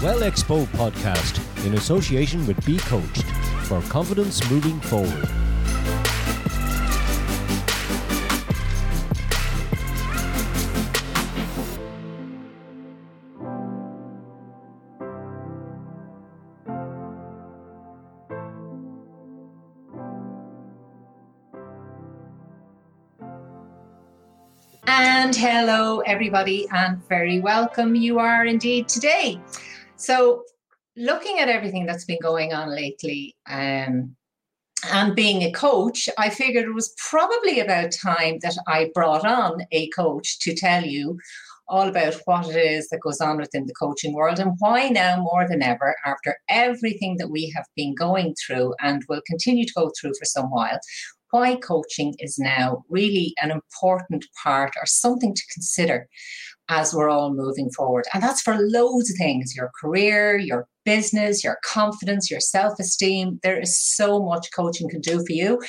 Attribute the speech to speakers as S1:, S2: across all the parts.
S1: Well Expo podcast in association with Be Coached for confidence moving forward.
S2: And hello, everybody, and very welcome you are indeed today. So, looking at everything that's been going on lately, um, and being a coach, I figured it was probably about time that I brought on a coach to tell you all about what it is that goes on within the coaching world and why now more than ever, after everything that we have been going through and will continue to go through for some while, why coaching is now really an important part or something to consider as we're all moving forward. And that's for loads of things your career, your business, your confidence, your self esteem. There is so much coaching can do for you.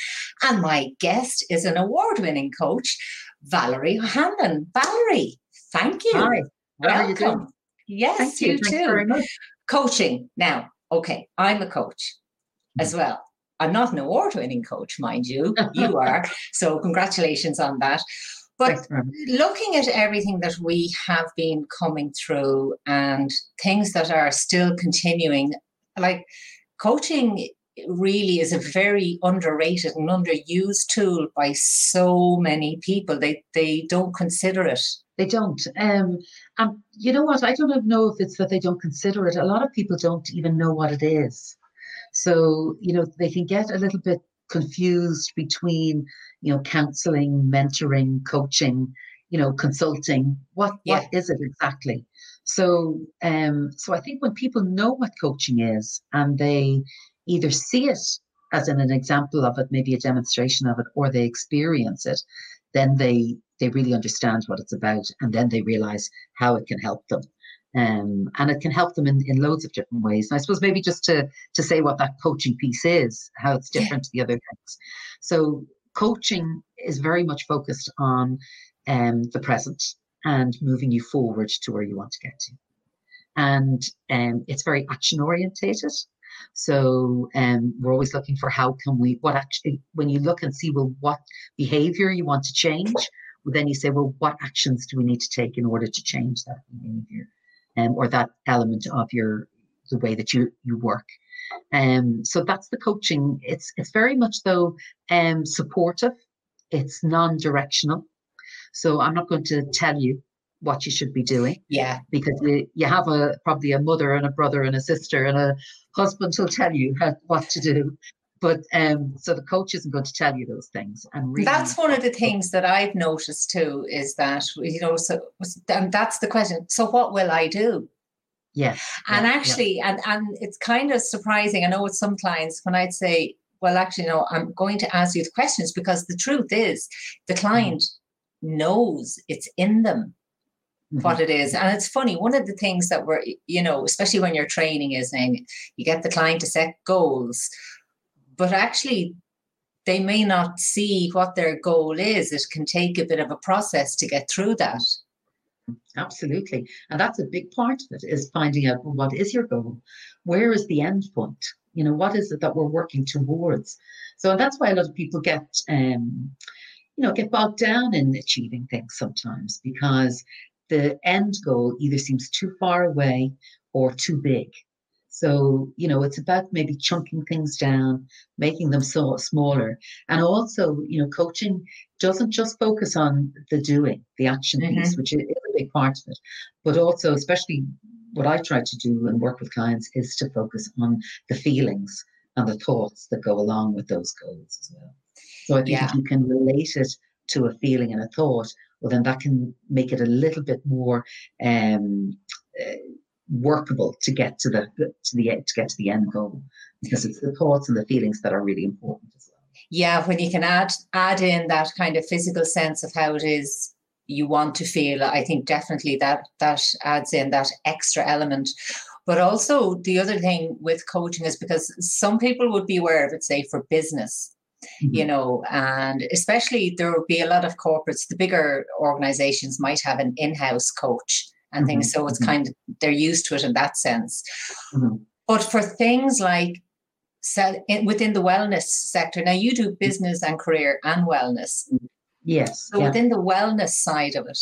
S2: And my guest is an award winning coach, Valerie Hanlon. Valerie, thank you.
S3: Hi.
S2: Welcome.
S3: You
S2: yes,
S3: thank
S2: you,
S3: you.
S2: too.
S3: Thanks very much.
S2: Coaching. Now, okay, I'm a coach
S3: Mm.
S2: as well. I'm not an award winning coach, mind you. You are. So, congratulations on that. But
S3: Thanks very much.
S2: looking at everything that we have been coming through and things that are still continuing, like coaching really is a very underrated and underused tool by so many people. They they don't consider it.
S3: They don't. Um, and you know what? I don't know if it's that they don't consider it. A lot of people don't even know what it is. So, you know, they can get a little bit confused between, you know, counseling, mentoring, coaching, you know, consulting. What
S2: Yeah.
S3: what is it exactly? So, um, so I think when people know what coaching is and they either see it as in an example of it, maybe a demonstration of it, or they experience it, then they they really understand what it's about, and then they realize how it can help them. Um, and it can help them in, in loads of different ways. And I suppose maybe just to to say what that coaching piece is, how it's different to the other things. So coaching is very much focused on um, the present and moving you forward to where you want to get to. And um, it's very action orientated. So um, we're always looking for how can we, what actually, when you look and see, well, what behavior you want to change, well, then you say, well, what actions do we need to take in order to change that behavior um, or that element of your, the way that you, you work. Um, so that's the coaching. It's, it's very much though um, supportive. It's non-directional. So I'm not going to tell you what you should be doing
S2: Yeah.
S3: because you, you have a probably a mother and a brother and a sister and a husband who'll tell you how, what to do. But um, so the coach isn't going to tell you those things. And really,
S2: That's one of the things that I've noticed too is that, you know, so and that's the question. So what will I do?
S3: yes,
S2: And
S3: yeah, yeah.
S2: actually, and and it's kind of surprising. I know with some clients when I'd say, well, actually, no, I'm going to ask you the questions because the truth is the client knows it's in them
S3: Mhm.
S2: what it is. And it's funny, one of the things that we're, you know, especially when you're training is saying you get the client to set goals, but actually they may not see what their goal is. It can take a bit of a process to get through that.
S3: Absolutely. And that's a big part of it is finding out what is your goal? Where is the end point? You know, what is it that we're working towards? So that's why a lot of people get um, you know, get bogged down in achieving things sometimes because the end goal either seems too far away or too big. So, you know, it's about maybe chunking things down, making them so smaller. And also, you know, coaching doesn't just focus on the doing, the action piece, which is a big part of it, but also, especially what I try to do and work with clients is to focus on the feelings and the thoughts that go along with those goals as well. So I think
S2: Yeah.
S3: if you can relate it to a feeling and a thought, well, then that can make it a little bit more um, uh, workable to get to the to the to get to the end goal because it's the thoughts and the feelings that are really important as well.
S2: Yeah, when you can add add in that kind of physical sense of how it is you want to feel, I think definitely that that adds in that extra element. But also the other thing with coaching is because some people would be aware of it, say for business, mm-hmm. you know, and especially there would be a lot of corporates, the bigger organizations might have an in-house coach and mm-hmm. things. So it's mm-hmm. kind of they're used to it in that sense. Mm-hmm. But for things like within the wellness sector, now you do business and career and wellness.
S3: Yes.
S2: So yeah. within the wellness side of it,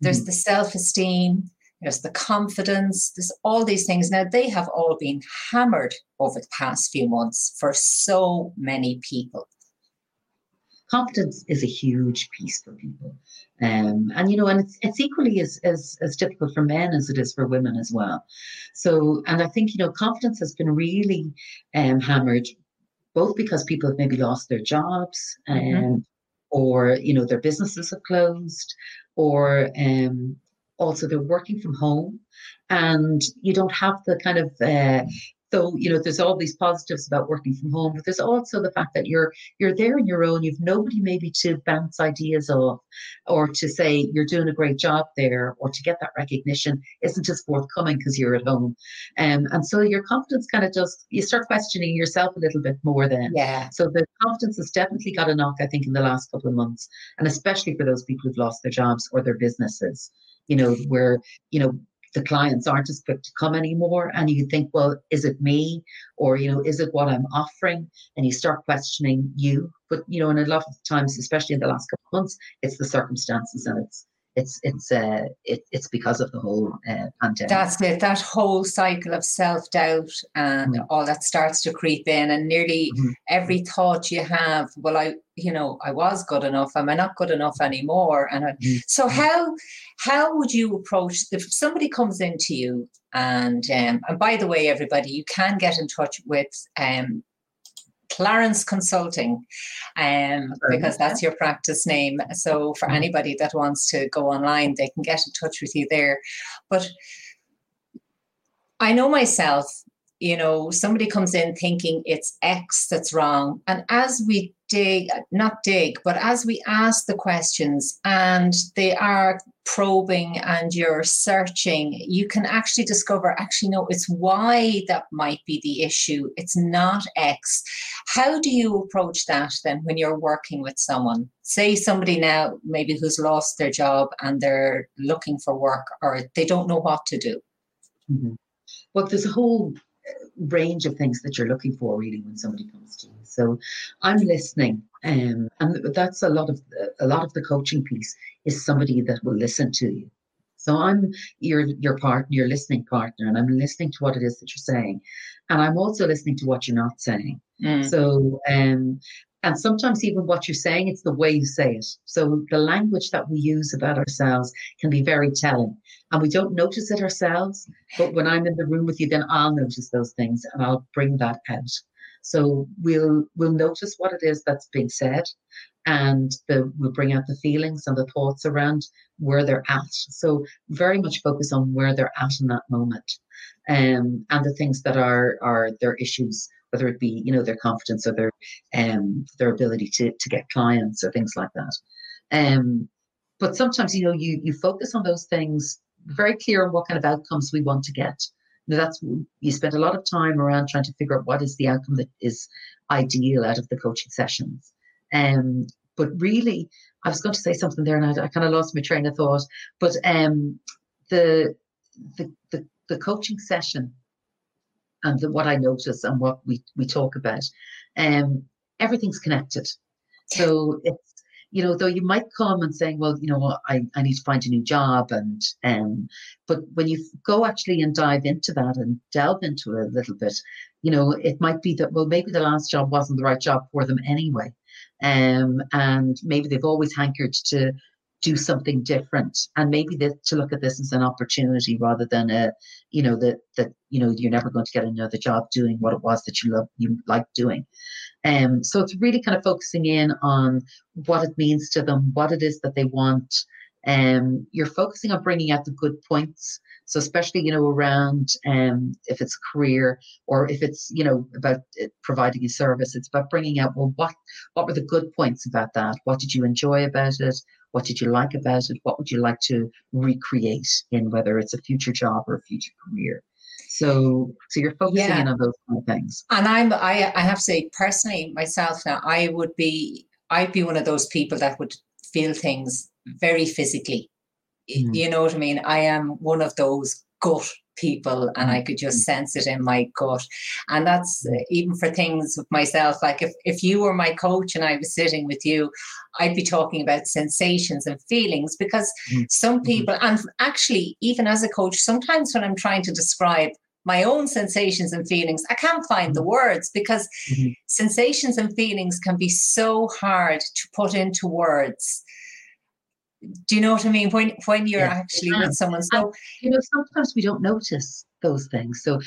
S2: there's mm-hmm. the self-esteem, there's the confidence, there's all these things. Now they have all been hammered over the past few months for so many people
S3: confidence is a huge piece for people. Um, and you know, and it's, it's equally as, as as difficult for men as it is for women as well. So, and I think you know, confidence has been really um, hammered, both because people have maybe lost their jobs, mm-hmm. um, mm-hmm. or you know, their businesses have closed, or um, also they're working from home, and you don't have the kind of uh, so you know there's all these positives about working from home but there's also the fact that you're you're there on your own. You've nobody maybe to bounce ideas off or to say you're doing a great job there or to get that recognition isn't as forthcoming because you're at home. Um, and so your confidence kind of just you start questioning yourself a little bit more then.
S2: Yeah.
S3: So the confidence has definitely got a knock i think in the last couple of months and especially for those people who've lost their jobs or their businesses you know where you know the clients aren't as quick to come anymore and you think well is it me? Or you know is it what i'm offering? And you start questioning you. But you know and a lot of times especially in the last couple of months it's the circumstances and it's it's it's uh it, it's because of the whole uh, pandemic.
S2: That's it. That whole cycle of self doubt and mm-hmm. all that starts to creep in, and nearly mm-hmm. every thought you have, well, I you know I was good enough. Am I not good enough anymore? And I, mm-hmm. so how how would you approach if somebody comes into you and um, and by the way, everybody, you can get in touch with um, Clarence Consulting, um, because that's your practice name. So for mm-hmm. anybody that wants to go online, they can get in touch with you there. But I know myself, you know, somebody comes in thinking it's X that's wrong. And as we dig, not dig, but as we ask the questions and they are probing and you're searching, you can actually discover actually, no, it's Y that might be the issue. It's not X. How do you approach that then when you're working with someone? Say somebody now, maybe who's lost their job and they're looking for work or they don't know what to do.
S3: Mm-hmm. Well, there's a whole range of things that you're looking for really when somebody comes to you. So I'm listening, um, and that's a lot of a lot of the coaching piece is somebody that will listen to you. So I'm your your partner, your listening partner, and I'm listening to what it is that you're saying, and I'm also listening to what you're not saying. Mm. So um, and sometimes even what you're saying, it's the way you say it. So the language that we use about ourselves can be very telling. And we don't notice it ourselves. But when I'm in the room with you, then I'll notice those things and I'll bring that out. So we'll we'll notice what it is that's being said and the, we'll bring out the feelings and the thoughts around where they're at. So very much focus on where they're at in that moment. Um, and the things that are are their issues whether it be you know their confidence or their um their ability to to get clients or things like that. Um, but sometimes you know you you focus on those things very clear on what kind of outcomes we want to get. Now that's you spend a lot of time around trying to figure out what is the outcome that is ideal out of the coaching sessions. Um, but really, I was going to say something there, and I, I kind of lost my train of thought. But um, the, the the the coaching session and the, what I notice and what we, we talk about, um, everything's connected. So it's, you know, though you might come and saying, well, you know what, I, I need to find a new job. And, um, but when you go actually and dive into that and delve into it a little bit, you know, it might be that, well, maybe the last job wasn't the right job for them anyway. Um, and maybe they've always hankered to do something different. And maybe to look at this as an opportunity rather than a you know that that you know you're never going to get another job doing what it was that you love you like doing. Um so it's really kind of focusing in on what it means to them what it is that they want um you're focusing on bringing out the good points so especially, you know, around um, if it's career or if it's, you know, about providing a service, it's about bringing out, well, what, what were the good points about that? What did you enjoy about it? What did you like about it? What would you like to recreate in whether it's a future job or a future career? So, so you're focusing yeah. in on those kind of things.
S2: And I'm, I, I have to say personally myself now, I would be, I'd be one of those people that would feel things very physically Mm. You know what I mean? I am one of those gut people and I could just mm. sense it in my gut. And that's uh, even for things with myself. Like if, if you were my coach and I was sitting with you, I'd be talking about sensations and feelings because mm. some mm-hmm. people, and actually, even as a coach, sometimes when I'm trying to describe my own sensations and feelings, I can't find the mm-hmm. words because mm-hmm. sensations and feelings can be so hard to put into words do you know what I mean? When when you're yeah. actually with someone, so
S3: and, you know, sometimes we don't notice those things. So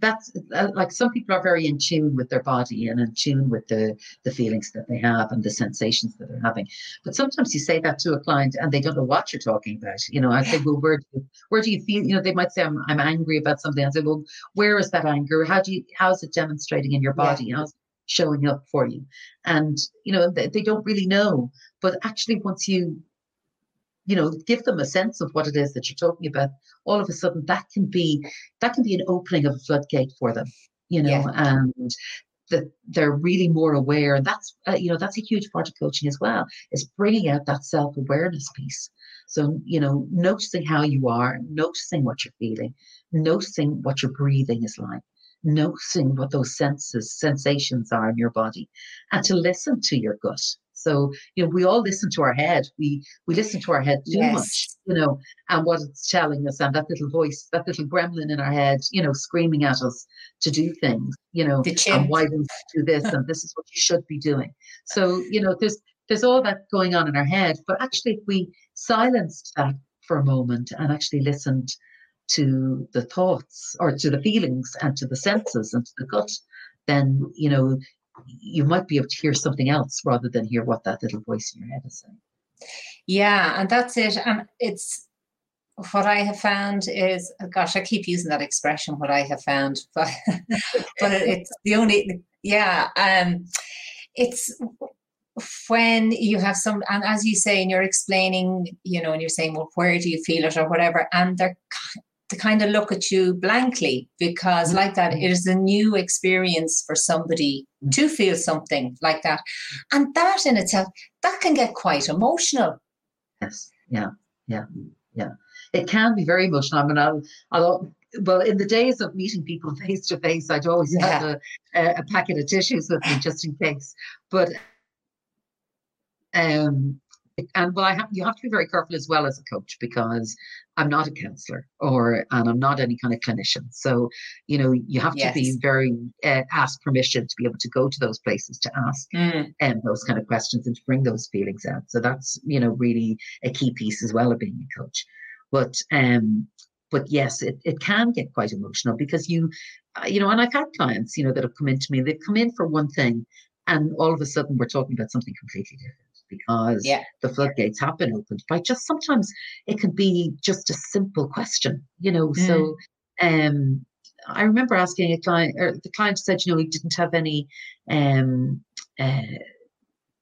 S3: that's uh, like some people are very in tune with their body and in tune with the the feelings that they have and the sensations that they're having. But sometimes you say that to a client and they don't know what you're talking about. You know, I say, well, where do you, where do you feel? You know, they might say, I'm I'm angry about something. I say, well, where is that anger? How do you how is it demonstrating in your body? Yeah. How's showing up for you? And you know, they, they don't really know. But actually, once you you know give them a sense of what it is that you're talking about all of a sudden that can be that can be an opening of a floodgate for them you know yeah. and that they're really more aware. And that's uh, you know that's a huge part of coaching as well is bringing out that self-awareness piece. So you know noticing how you are noticing what you're feeling noticing what your breathing is like noticing what those senses sensations are in your body and to listen to your gut so, you know, we all listen to our head. We we listen to our head too yes. much, you know, and what it's telling us, and that little voice, that little gremlin in our head, you know, screaming at us to do things, you know, and why don't you do this? and this is what you should be doing. So, you know, there's there's all that going on in our head. But actually, if we silenced that for a moment and actually listened to the thoughts or to the feelings and to the senses and to the gut, then you know you might be able to hear something else rather than hear what that little voice in your head is saying.
S2: Yeah, and that's it. And it's what I have found is, gosh, I keep using that expression. What I have found, but but it's the only, yeah. Um, it's when you have some, and as you say, and you're explaining, you know, and you're saying, well, where do you feel it or whatever, and they're to kind of look at you blankly because mm-hmm. like that it is a new experience for somebody mm-hmm. to feel something like that and that in itself that can get quite emotional
S3: yes yeah yeah yeah it can be very emotional i mean i'll, I'll well, in the days of meeting people face to face, I'd always yeah. have a, a, packet of tissues with me just in case. But um, and well, I have you have to be very careful as well as a coach because I'm not a counselor or and I'm not any kind of clinician. So you know you have yes. to be very uh, ask permission to be able to go to those places to ask mm. um, those kind of questions and to bring those feelings out. So that's you know really a key piece as well of being a coach. But um, but yes, it, it can get quite emotional because you, uh, you know, and I've had clients, you know, that have come into me, they've come in for one thing and all of a sudden we're talking about something completely different because yeah. the floodgates have been opened by just sometimes it can be just a simple question, you know. Mm. So um I remember asking a client or the client said, you know, he didn't have any um uh,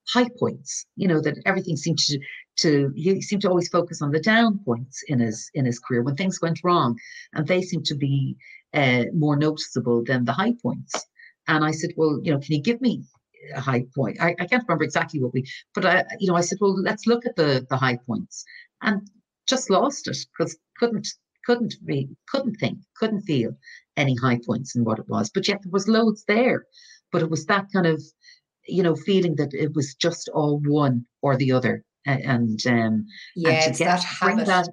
S3: high points, you know, that everything seemed to to he seemed to always focus on the down points in his in his career when things went wrong and they seemed to be uh, more noticeable than the high points and i said well you know can you give me a high point. I, I can't remember exactly what we, but I, you know, I said, well, let's look at the the high points, and just lost it because couldn't couldn't be couldn't think couldn't feel any high points in what it was, but yet there was loads there, but it was that kind of you know feeling that it was just all one or the other, and um,
S2: yeah, and it's get, that habit. That,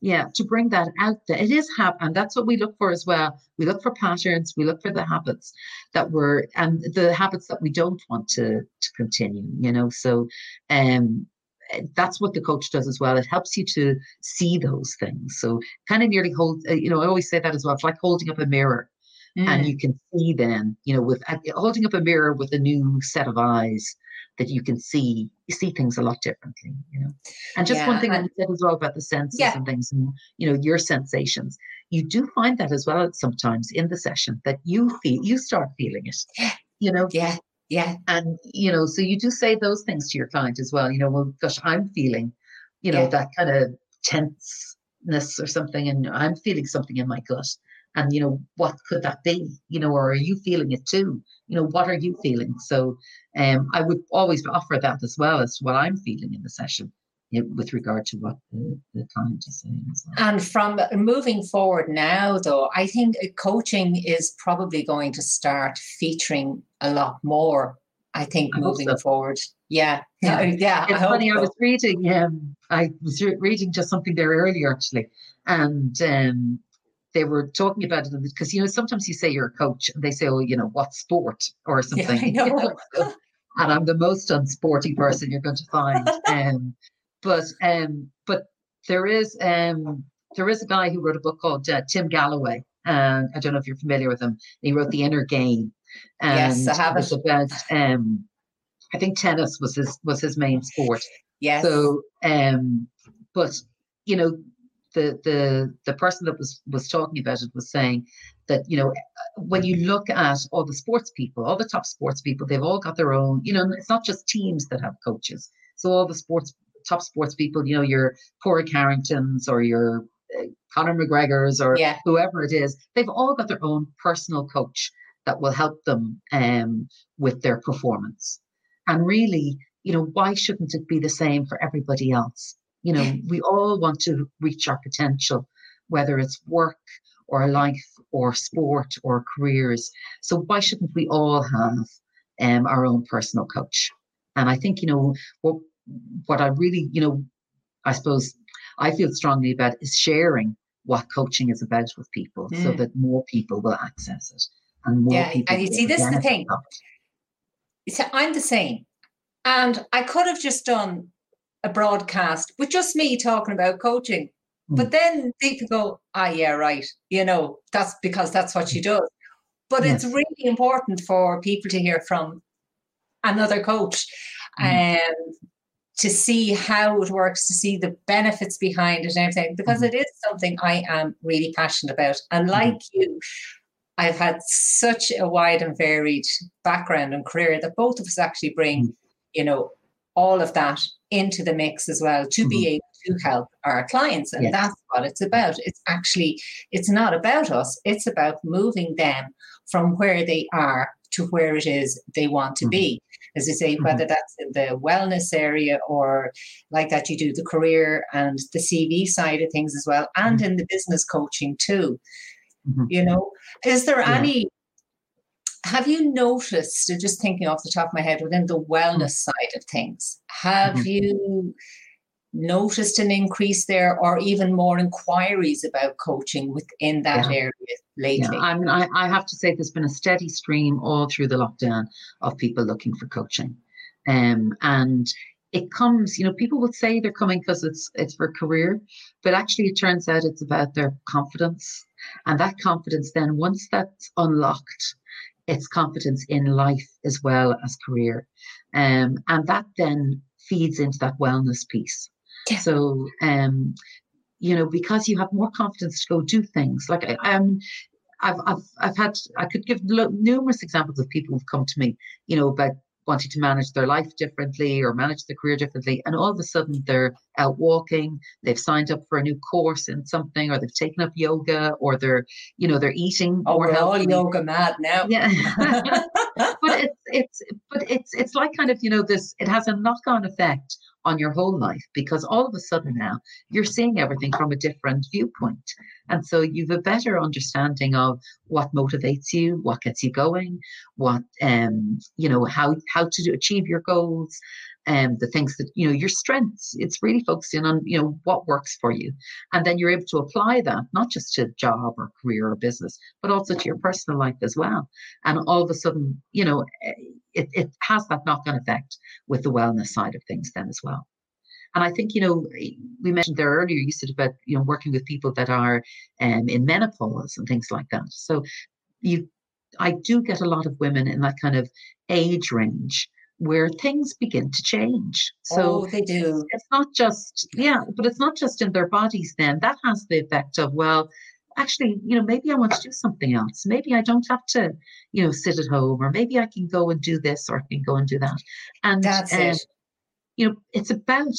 S3: yeah to bring that out there it is hap and that's what we look for as well we look for patterns we look for the habits that we're and the habits that we don't want to to continue you know so um that's what the coach does as well. It helps you to see those things. So kind of nearly hold, uh, you know, I always say that as well. It's like holding up a mirror mm. and you can see then, you know, with holding up a mirror with a new set of eyes that you can see you see things a lot differently you know and just yeah, one thing that you said as well about the senses yeah. and things and you know your sensations you do find that as well sometimes in the session that you feel you start feeling it you know
S2: yeah yeah
S3: and you know so you do say those things to your client as well you know well gosh i'm feeling you know yeah. that kind of tenseness or something and i'm feeling something in my gut and you know what could that be you know or are you feeling it too you know what are you feeling so um, i would always offer that as well as what i'm feeling in the session with regard to what the, the client is saying. Well.
S2: And from moving forward now, though, I think coaching is probably going to start featuring a lot more. I think I moving so. forward. Yeah, yeah. yeah
S3: it's I funny. So. I was reading. Um, I was re- reading just something there earlier actually, and um, they were talking about it because you know sometimes you say you're a coach and they say, oh, you know, what sport or something. Yeah, and I'm the most unsporty person you're going to find. Um, but um, but there is um, there is a guy who wrote a book called uh, Tim Gallwey. And I don't know if you're familiar with him. He wrote The Inner Game.
S2: And yes, I have
S3: it. about um, I think tennis was his was his main sport.
S2: Yes.
S3: So um, but you know the the the person that was was talking about it was saying that you know when you look at all the sports people all the top sports people they've all got their own you know it's not just teams that have coaches so all the sports top sports people, you know, your Padraig Harringtons or your uh, Conor McGregor's or yeah. whoever it is, they've all got their own personal coach that will help them um, with their performance. And really, you know, why shouldn't it be the same for everybody else? You know, we all want to reach our potential, whether it's work or life or sport or careers. So why shouldn't we all have um, our own personal coach? And I think, you know, what what I really, you know, I suppose I feel strongly about is sharing what coaching is about with people mm. so that more people will access it and more yeah, people.
S2: And you see, this is the thing. So I'm the same. And I could have just done a broadcast with just me talking about coaching. Mm. But then people go, ah, yeah, right. You know, that's because that's what she does. But it's really important for people to hear from another coach. Mm. Um, to see how it works, to see the benefits behind it and everything, because mm-hmm. it is something I am really passionate about. And mm-hmm. like you, I've had such a wide and varied background and career that both of us actually bring, mm-hmm. you know, all of that into the mix as well to be mm-hmm. able to help our clients. And yes. that's what it's about. It's actually, it's not about us, it's about moving them from where they are to where it is they want to be as I say, mm-hmm. whether that's in the wellness area or like that, you do the career and the CV side of things as well, and mm-hmm. in the business coaching too. Mm-hmm. You know, is there yeah. any? Have you noticed, just thinking off the top of my head, within the wellness side of things, have mm-hmm. you noticed an increase there or even more inquiries about coaching within that yeah. area lately?
S3: Yeah. I mean, I, I have to say there's been a steady stream all through the lockdown of people looking for coaching. Um, and it comes, you know, people would say they're coming because it's it's for career, but actually it turns out it's about their confidence. And that confidence then, once that's unlocked, it's confidence in life as well as career. Um, and that then feeds into that wellness piece. Yeah. So, um, you know, because you have more confidence to go do things. Like I, um, I've, I've, I've had, I could give lo- numerous examples of people who've come to me, you know, about wanting to manage their life differently or manage their career differently. And all of a sudden they're out walking, they've signed up for a new course in something, or they've taken up yoga, or they're, you know, they're eating.
S2: Oh, we're all yoga mad now.
S3: Yeah. it's, but it's, it's like kind of, you know, this, it has a knock on effect on your whole life because all of a sudden now you're seeing everything from a different viewpoint. And so you've a better understanding of what motivates you, what gets you going, what um, you know, how how to achieve your goals, um, the things that you know your strengths it's really focusing on you know what works for you. And then you're able to apply that not just to job or career or business but also to your personal life as well. And all of a sudden you know eh, it, it has that knock-on effect with the wellness side of things then as well. And I think, you know, we mentioned there earlier, you said about, you know, working with people that are um, in menopause and things like that. So you, I do get a lot of women in that kind of age range where things begin to change.
S2: So oh, they do.
S3: It's not just, yeah, but it's not just in their bodies then. That has the effect of, well, actually, you know, maybe I want to do something else. Maybe I don't have to, you know, sit at home, or maybe I can go and do this, or I can go and do that. And
S2: that's um, it.
S3: You know, it's about,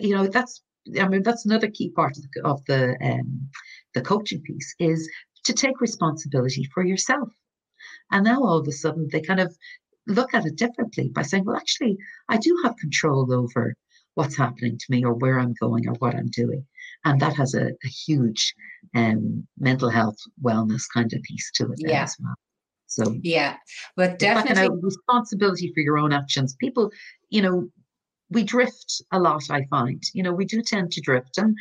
S3: you know, that's, I mean, that's another key part of the, of the, um, the coaching piece is to take responsibility for yourself. And now all of a sudden they kind of look at it differently by saying, well, actually, I do have control over what's happening to me or where I'm going or what I'm doing. And that has a, a huge um, mental health wellness kind of piece to it yeah. as well. So
S2: yeah, but definitely
S3: responsibility for your own actions. People, you know, we drift a lot. I find, you know, we do tend to drift, and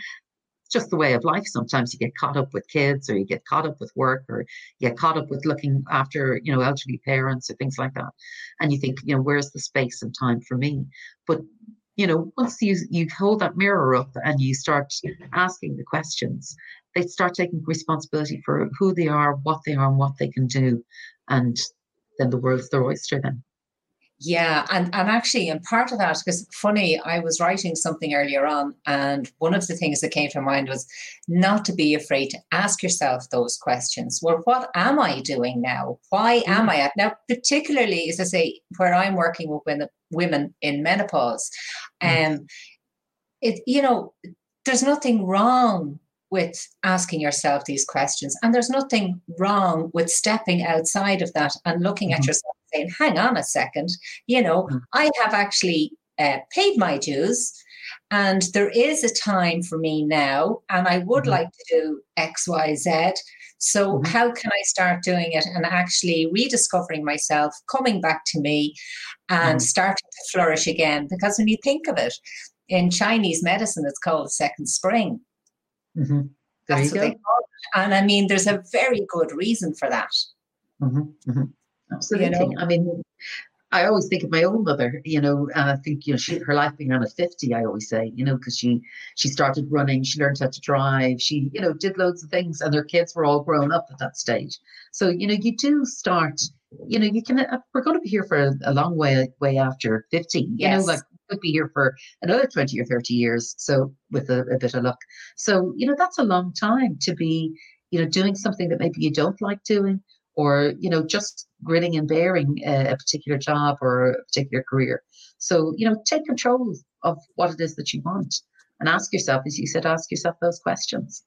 S3: it's just the way of life. Sometimes you get caught up with kids, or you get caught up with work, or you get caught up with looking after, you know, elderly parents or things like that. And you think, you know, where's the space and time for me? But you know, once you you hold that mirror up and you start asking the questions, they start taking responsibility for who they are, what they are, and what they can do and then the world's their oyster then.
S2: Yeah, and, and actually, and part of that, because funny, I was writing something earlier on, and one of the things that came to mind was not to be afraid to ask yourself those questions. Well, what am I doing now? Why am mm. I at now? Particularly, as I say, where I'm working with women, women in menopause, mm. um, it you know, there's nothing wrong with asking yourself these questions. And there's nothing wrong with stepping outside of that and looking mm-hmm. at yourself saying, hang on a second, you know, mm-hmm. I have actually uh, paid my dues. And there is a time for me now, and I would mm-hmm. like to do X, Y, Z. So, mm-hmm. how can I start doing it and actually rediscovering myself, coming back to me, and mm-hmm. starting to flourish again? Because when you think of it, in Chinese medicine, it's called second spring.
S3: Mm-hmm. That's what they call
S2: it. And I mean, there's a very good reason for that.
S3: Absolutely. You know? I mean, I always think of my own mother, you know, and I think, you know, she her life being around at 50, I always say, you know, because she she started running, she learned how to drive, she, you know, did loads of things, and their kids were all grown up at that stage. So, you know, you do start, you know, you can uh, we're going to be here for a, a long way way after 50. You yes. know, like could be here for another 20 or 30 years. So with a, a bit of luck. So, you know, that's a long time to be, you know, doing something that maybe you don't like doing or, you know, just grinning and bearing a, a particular job or a particular career. So, you know, take control of what it is that you want and ask yourself, as you said, ask yourself those questions.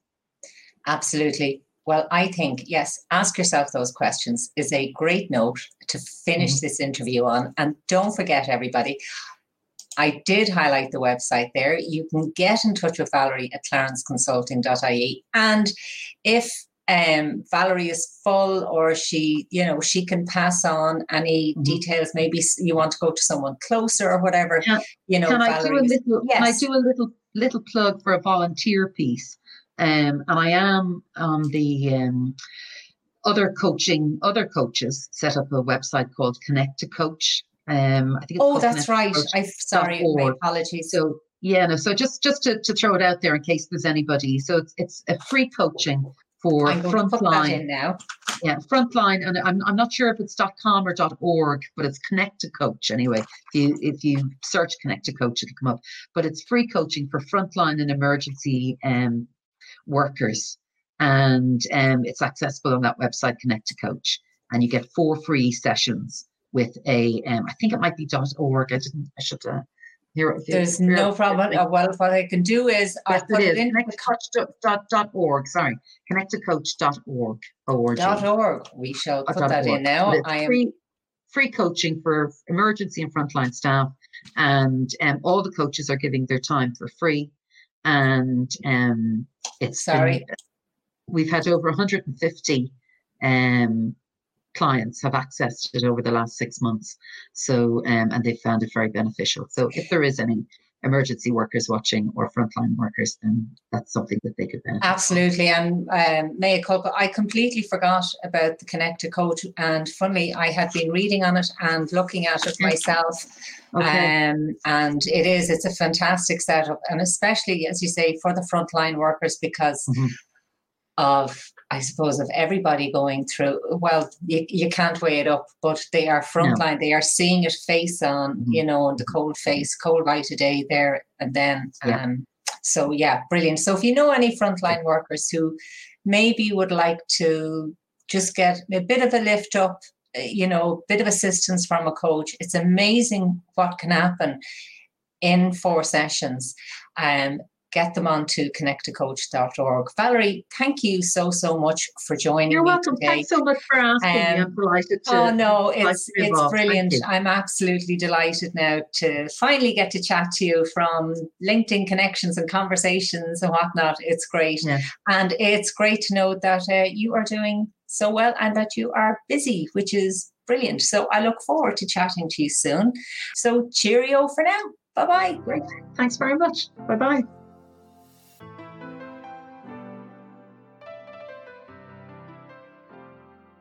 S2: Absolutely. Well, I think, yes, ask yourself those questions is a great note to finish mm-hmm. this interview on. And don't forget, everybody, I did highlight the website there. You can get in touch with Valerie at clarenceconsulting.ie. And if um, Valerie is full or she, you know, she can pass on any mm-hmm. details. Maybe you want to go to someone closer or whatever,
S3: can,
S2: you know.
S3: Can I do a little, yes. can I do a little, little plug for a volunteer piece? Um, and I am on the um, other coaching, other coaches set up a website called Connect to Coach um, I think.
S2: oh, that's right. I'm sorry. My apologies.
S3: So yeah, no. So just just to, to throw it out there in case there's anybody. So it's it's a free coaching for frontline
S2: now.
S3: Yeah, frontline, and I'm, I'm not sure if it's .com or .org, but it's Connect to Coach anyway. If you if you search Connect to Coach, it'll come up. But it's free coaching for frontline and emergency um, workers, and um, it's accessible on that website, Connect to Coach, and you get four free sessions with a, um, I think it might be .org. I didn't, I should. Uh,
S2: here, There's here, no problem. Uh, well, what I can do is
S3: yes, put it, it in connectcoach.org. Sorry, connectcoach.org.
S2: Org. Dot org. We shall put that org. in now.
S3: I am free, free coaching for emergency and frontline staff, and um, all the coaches are giving their time for free. And um, it's
S2: sorry, been,
S3: we've had over 150 um, clients have accessed it over the last six months. So, um, and they found it very beneficial. So, if there is any emergency workers watching or frontline workers, then that's something that they could benefit.
S2: Absolutely. And um, Mea culpa, I completely forgot about the Connect to Coach. And funnily, I had been reading on it and looking at it myself. Okay. Um, and it is, it's a fantastic setup. And especially, as you say, for the frontline workers, because mm-hmm. of I suppose, of everybody going through. Well, you, you can't weigh it up, but they are frontline. No. They are seeing it face on, mm-hmm. you know, on the cold face, cold by today there and then. Yeah. Um, so yeah, brilliant. So if you know any frontline workers who maybe would like to just get a bit of a lift up, eh, you know, a bit of assistance from a coach, it's amazing what can happen in four sessions. Um, get them on to connecttocoach.org. Valerie, thank you so, so much for joining
S3: You're
S2: me
S3: welcome.
S2: today.
S3: Thanks so much for asking me.
S2: Um,
S3: I'm delighted to.
S2: Oh no, it's it's
S3: involved.
S2: Brilliant. I'm absolutely delighted now to finally get to chat to you from LinkedIn connections and conversations and whatnot. It's great,
S3: Yeah.
S2: and it's great to know that uh, you are doing so well and that you are busy, which is brilliant. So I look forward to chatting to you soon. So cheerio for now. Bye bye.
S3: Great. Thanks very much. Bye bye.